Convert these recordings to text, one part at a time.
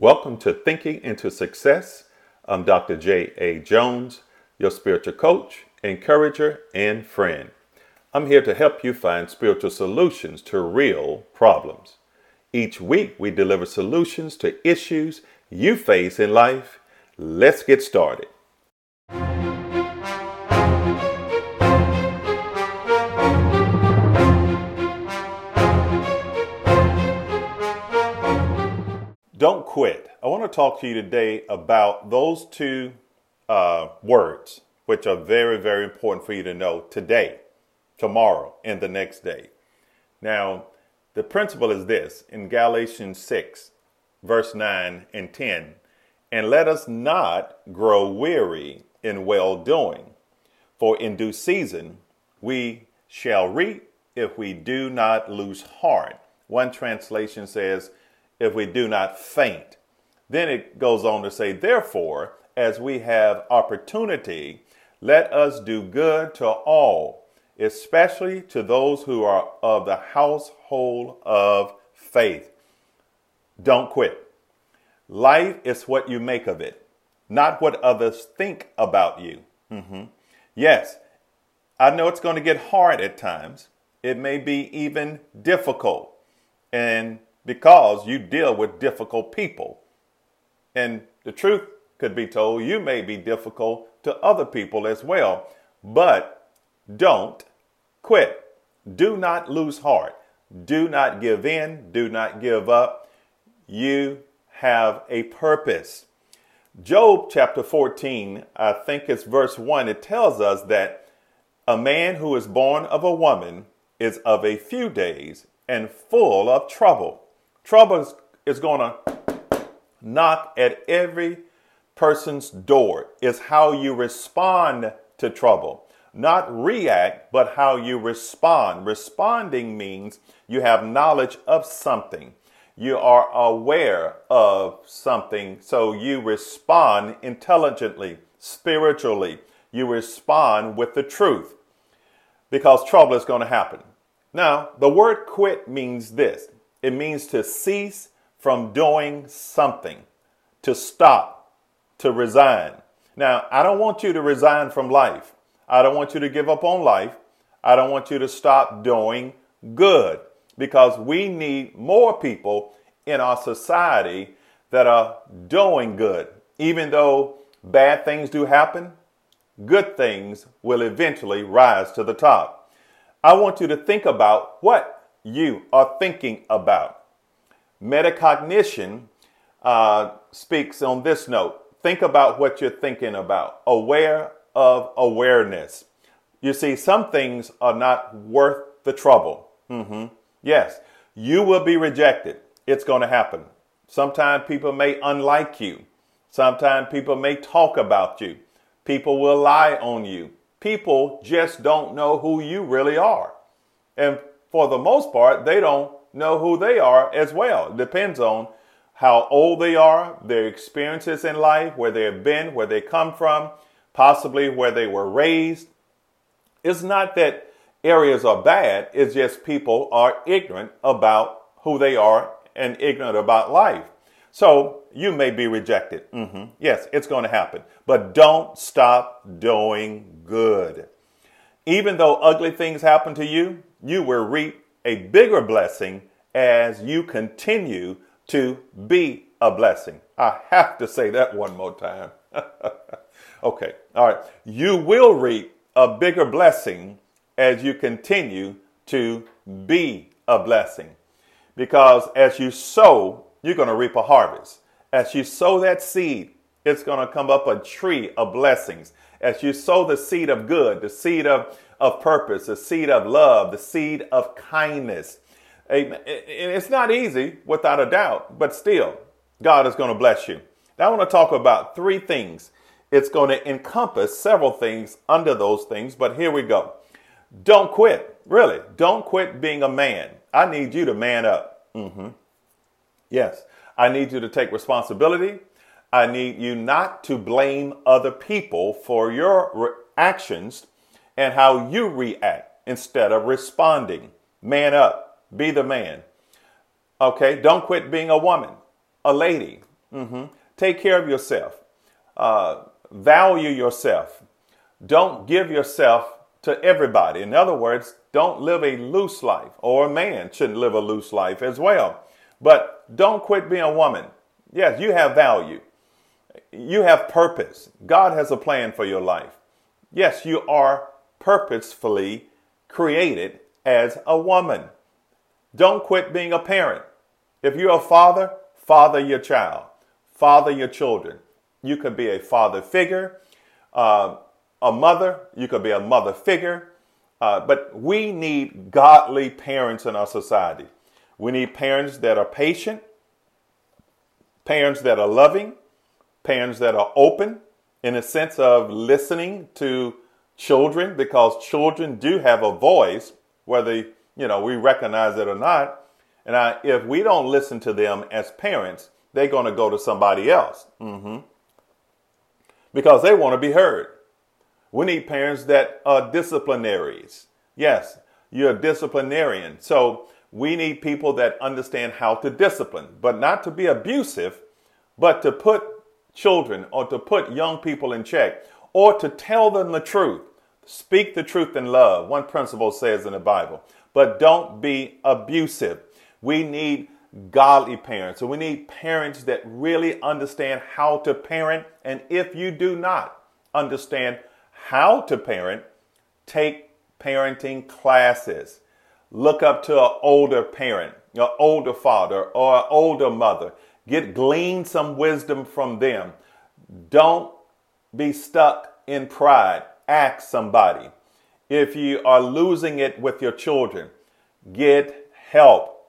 Welcome to Thinking into Success. I'm Dr. J. A. Jones, your spiritual coach, encourager, and friend. I'm here to help you find spiritual solutions to real problems. Each week, we deliver solutions to issues you face in life. Let's get started. Don't quit. I want to talk to you today about those two uh, words, which are very, very important for you to know today, tomorrow, and the next day. Now, the principle is this in Galatians 6, verse 9 and 10 and let us not grow weary in well doing, for in due season we shall reap if we do not lose heart. One translation says, if we do not faint. Then it goes on to say, Therefore, as we have opportunity, let us do good to all, especially to those who are of the household of faith. Don't quit. Life is what you make of it, not what others think about you. Mm-hmm. Yes, I know it's going to get hard at times. It may be even difficult. And because you deal with difficult people. And the truth could be told, you may be difficult to other people as well. But don't quit. Do not lose heart. Do not give in. Do not give up. You have a purpose. Job chapter 14, I think it's verse 1, it tells us that a man who is born of a woman is of a few days and full of trouble. Trouble is, is going to knock at every person's door. It's how you respond to trouble. Not react, but how you respond. Responding means you have knowledge of something. You are aware of something, so you respond intelligently, spiritually. You respond with the truth because trouble is going to happen. Now, the word quit means this it means to cease from doing something, to stop, to resign. Now, I don't want you to resign from life. I don't want you to give up on life. I don't want you to stop doing good because we need more people in our society that are doing good. Even though bad things do happen, good things will eventually rise to the top. I want you to think about what you are thinking about. Metacognition uh, speaks on this note. Think about what you're thinking about. Aware of awareness. You see, some things are not worth the trouble. Mm-hmm. Yes, you will be rejected. It's going to happen. Sometimes people may unlike you. Sometimes people may talk about you. People will lie on you. People just don't know who you really are. And for the most part, they don't know who they are as well. It depends on how old they are, their experiences in life, where they have been, where they come from, possibly where they were raised. It's not that areas are bad, it's just people are ignorant about who they are and ignorant about life. So you may be rejected. Mm-hmm. Yes, it's going to happen. But don't stop doing good. Even though ugly things happen to you, you will reap a bigger blessing as you continue to be a blessing. I have to say that one more time. okay, all right. You will reap a bigger blessing as you continue to be a blessing. Because as you sow, you're going to reap a harvest. As you sow that seed, it's going to come up a tree of blessings. As you sow the seed of good, the seed of of purpose, the seed of love, the seed of kindness. Amen. It's not easy, without a doubt, but still, God is going to bless you. Now, I want to talk about three things. It's going to encompass several things under those things, but here we go. Don't quit. Really, don't quit being a man. I need you to man up. Mm-hmm. Yes, I need you to take responsibility. I need you not to blame other people for your actions and how you react instead of responding. Man up, be the man. Okay, don't quit being a woman, a lady. Mm-hmm. Take care of yourself. Uh, value yourself. Don't give yourself to everybody. In other words, don't live a loose life, or a man shouldn't live a loose life as well. But don't quit being a woman. Yes, you have value. You have purpose. God has a plan for your life. Yes, you are purposefully created as a woman. Don't quit being a parent. If you're a father, father your child, father your children. You could be a father figure, uh, a mother, you could be a mother figure. Uh, but we need godly parents in our society. We need parents that are patient, parents that are loving, parents that are open in a sense of listening to children because children do have a voice, whether you know we recognize it or not. And I, if we don't listen to them as parents, they're going to go to somebody else mm-hmm. because they want to be heard. We need parents that are disciplinaries. Yes, you're a disciplinarian. So we need people that understand how to discipline, but not to be abusive, but to put children or to put young people in check or to tell them the truth. Speak the truth in love, one principle says in the Bible, but don't be abusive. We need godly parents. So we need parents that really understand how to parent. And if you do not understand how to parent, take parenting classes. Look up to an older parent, an older father, or an older mother. Get glean some wisdom from them. Don't be stuck in pride. Ask somebody. If you are losing it with your children, get help.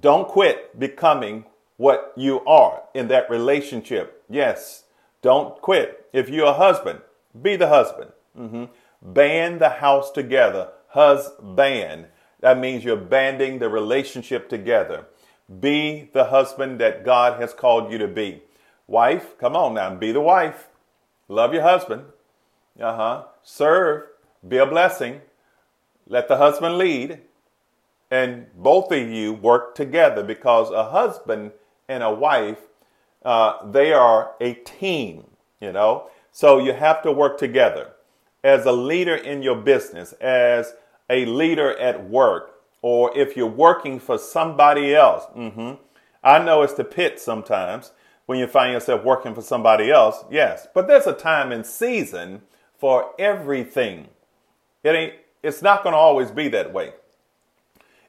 Don't quit becoming what you are in that relationship. Yes, don't quit. If you're a husband, be the husband. Mm-hmm. Band the house together. Husband. That means you're banding the relationship together. Be the husband that God has called you to be. Wife, come on now, be the wife. Love your husband. Uh huh. Serve. Be a blessing. Let the husband lead. And both of you work together because a husband and a wife, uh, they are a team, you know. So you have to work together. As a leader in your business, as a leader at work, or if you're working for somebody else. Mm-hmm. I know it's the pit sometimes when you find yourself working for somebody else, yes, but there's a time and season for everything. It ain't, it's not going to always be that way.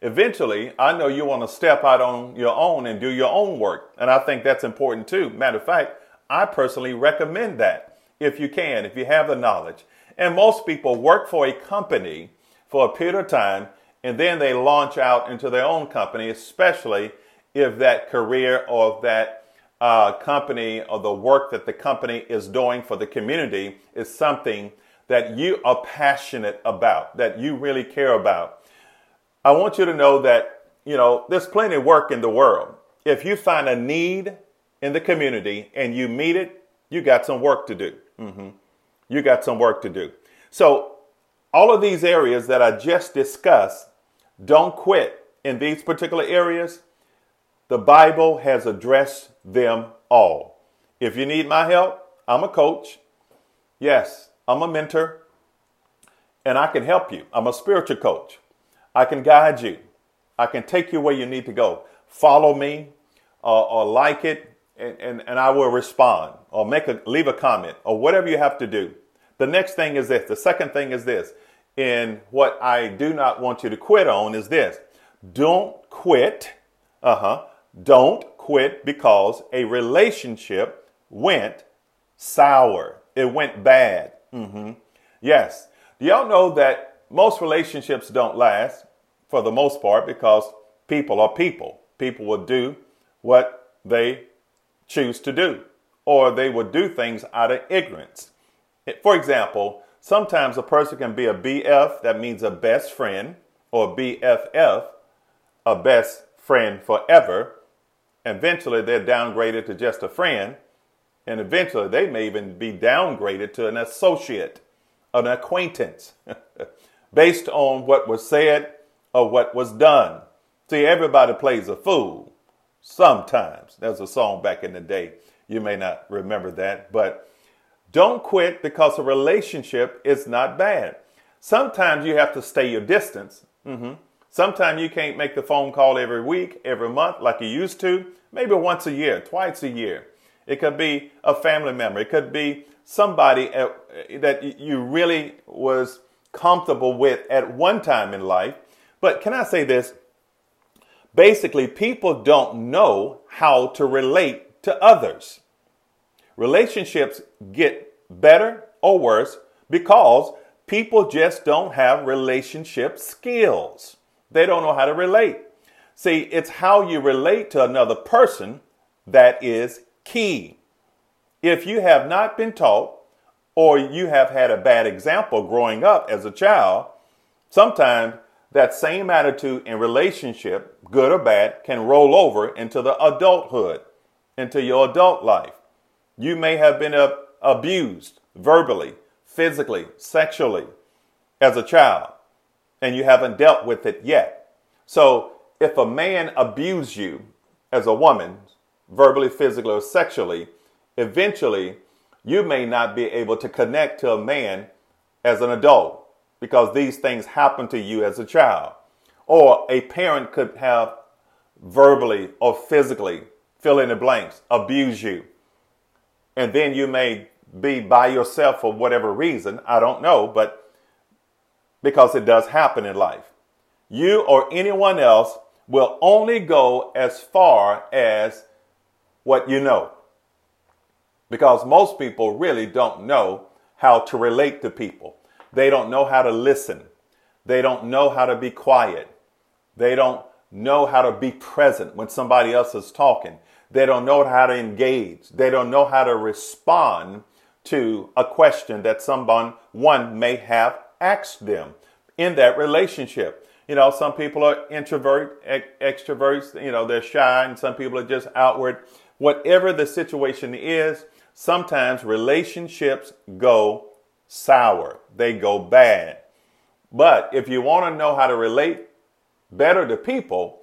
Eventually, I know you want to step out on your own and do your own work. And I think that's important too. Matter of fact, I personally recommend that if you can, if you have the knowledge. And most people work for a company for a period of time and then they launch out into their own company, especially if that career or that uh, company or the work that the company is doing for the community is something that you are passionate about, that you really care about. I want you to know that, you know, there's plenty of work in the world. If you find a need in the community and you meet it, you got some work to do. Mm-hmm. You got some work to do. So, all of these areas that I just discussed don't quit in these particular areas. The Bible has addressed them all. If you need my help, I'm a coach. Yes, I'm a mentor. And I can help you. I'm a spiritual coach. I can guide you. I can take you where you need to go. Follow me uh, or like it, and, and, and I will respond or make a leave a comment or whatever you have to do. The next thing is this. The second thing is this and what I do not want you to quit on is this don't quit. Uh huh. Don't quit because a relationship went sour. It went bad. Mm-hmm. Yes. Do y'all know that most relationships don't last for the most part because people are people. People will do what they choose to do, or they will do things out of ignorance. For example, Sometimes a person can be a BF, that means a best friend, or BFF, a best friend forever. Eventually, they're downgraded to just a friend. And eventually, they may even be downgraded to an associate, an acquaintance, based on what was said or what was done. See, everybody plays a fool. Sometimes. There's a song back in the day. You may not remember that, but don't quit because a relationship is not bad. Sometimes you have to stay your distance. Mm-hmm. Sometimes you can't make the phone call every week, every month like you used to. Maybe once a year, twice a year. It could be a family member. It could be somebody that you really was comfortable with at one time in life. But can I say this? Basically, people don't know how to relate to others. Relationships get better or worse because people just don't have relationship skills. They don't know how to relate. See, it's how you relate to another person that is key. If you have not been taught or you have had a bad example growing up as a child, sometimes that same attitude in relationship, good or bad, can roll over into the adulthood, into your adult life. You may have been abused verbally, physically, sexually as a child, and you haven't dealt with it yet. So if a man abused you as a woman, verbally, physically, or sexually, eventually you may not be able to connect to a man as an adult because these things happen to you as a child. Or a parent could have verbally or physically, fill in the blanks, abuse you. And then you may be by yourself for whatever reason. I don't know, but because it does happen in life. You or anyone else will only go as far as what you know because most people really don't know how to relate to people. They don't know how to listen. They don't know how to be quiet. They don't know how to be present when somebody else is talking. They don't know how to engage. They don't know how to respond to a question that someone one may have asked them in that relationship. You know, some people are introvert, extroverts, you know, they're shy and some people are just outward. Whatever the situation is, sometimes relationships go sour, they go bad. But if you want to know how to relate better to people,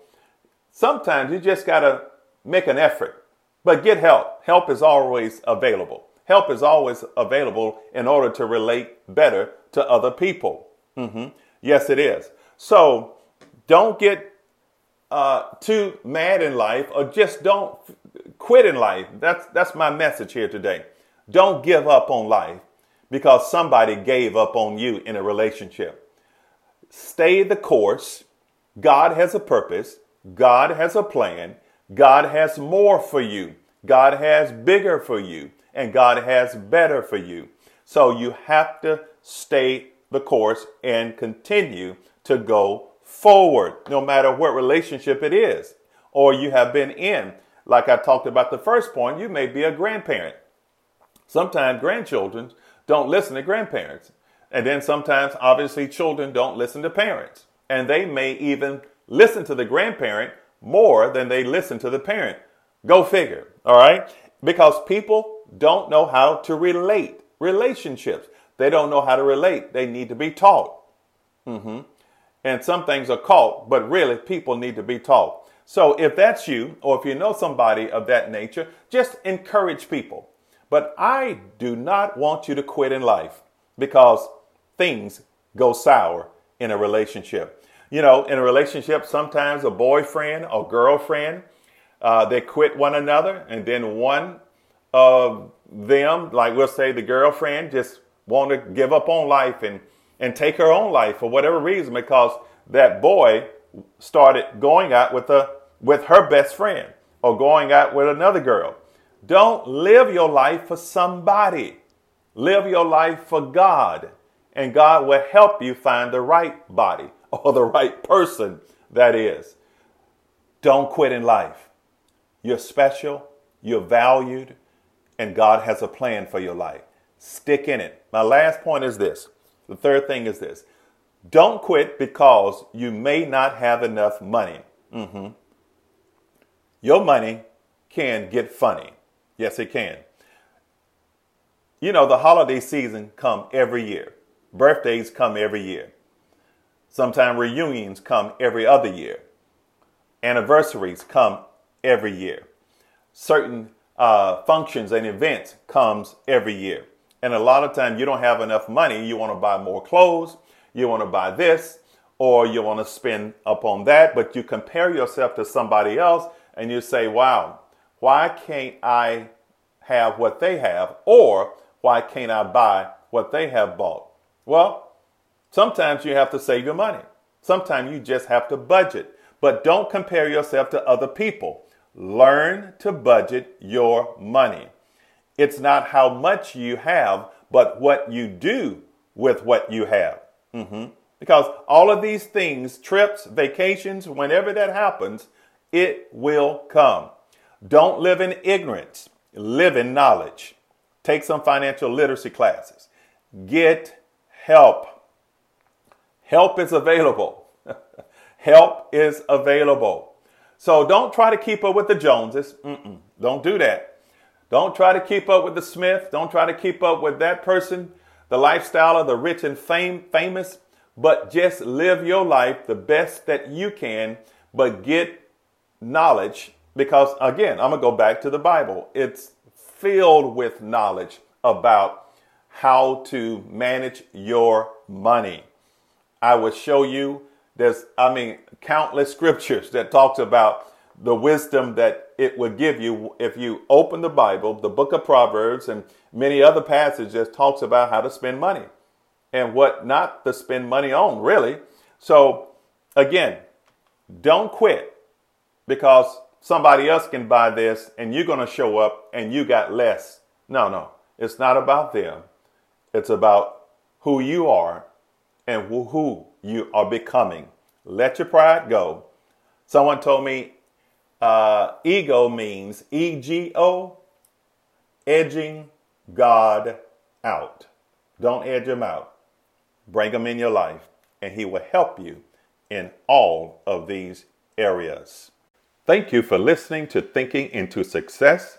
sometimes you just got to make an effort. But get help. Help is always available. Help is always available in order to relate better to other people. Mm-hmm. Yes, it is. So don't get uh, too mad in life or just don't quit in life. That's, that's my message here today. Don't give up on life because somebody gave up on you in a relationship. Stay the course. God has a purpose. God has a plan. God has more for you. God has bigger for you. And God has better for you. So you have to stay the course and continue to go forward, no matter what relationship it is or you have been in. Like I talked about the first point, you may be a grandparent. Sometimes grandchildren don't listen to grandparents. And then sometimes, obviously, children don't listen to parents. And they may even listen to the grandparent more than they listen to the parent. Go figure. All right. Because people don't know how to relate relationships. They don't know how to relate. They need to be taught. Mm-hmm. And some things are caught, but really people need to be taught. So if that's you, or if you know somebody of that nature, just encourage people. But I do not want you to quit in life because things go sour in a relationship. You know, in a relationship, sometimes a boyfriend or girlfriend, uh, they quit one another, and then one of them, like we'll say the girlfriend, just want to give up on life and, and take her own life for whatever reason because that boy started going out with a with her best friend or going out with another girl. Don't live your life for somebody. Live your life for God, and God will help you find the right body or the right person that is. Don't quit in life. You're special, you're valued, and God has a plan for your life. Stick in it. My last point is this. The third thing is this. Don't quit because you may not have enough money. Mm-hmm. Your money can get funny. Yes, it can. You know, the holiday season come every year. Birthdays come every year. Sometimes reunions come every other year. Anniversaries come every year. Certain uh, functions and events comes every year. And a lot of times you don't have enough money. You want to buy more clothes. You want to buy this or you want to spend upon that, but you compare yourself to somebody else and you say, wow, why can't I have what they have? Or why can't I buy what they have bought? Well, sometimes you have to save your money. Sometimes you just have to budget. But don't compare yourself to other people. Learn to budget your money. It's not how much you have, but what you do with what you have. Mm-hmm. Because all of these things, trips, vacations, whenever that happens, it will come. Don't live in ignorance, live in knowledge. Take some financial literacy classes. Get help. Help is available. help is available. So don't try to keep up with the Joneses. Mm-mm. Don't do that. Don't try to keep up with the Smith. Don't try to keep up with that person, the lifestyle of the rich and fame, famous but just live your life the best that you can, but get knowledge because again, I'm going to go back to the Bible. It's filled with knowledge about how to manage your money. I will show you there's I mean countless scriptures that talks about the wisdom that it would give you if you open the Bible, the book of Proverbs and many other passages talks about how to spend money and what not to spend money on, really. So, again, don't quit because somebody else can buy this and you're going to show up and you got less. No, no, it's not about them. It's about who you are and who you are becoming. Let your pride go. Someone told me uh, ego means E G O, edging God out. Don't edge him out. Bring him in your life, and he will help you in all of these areas. Thank you for listening to Thinking into Success.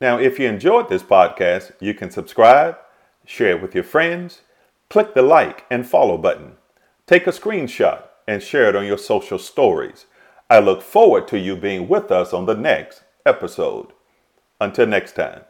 Now, if you enjoyed this podcast, you can subscribe, share it with your friends, click the like and follow button, take a screenshot, and share it on your social stories. I look forward to you being with us on the next episode. Until next time.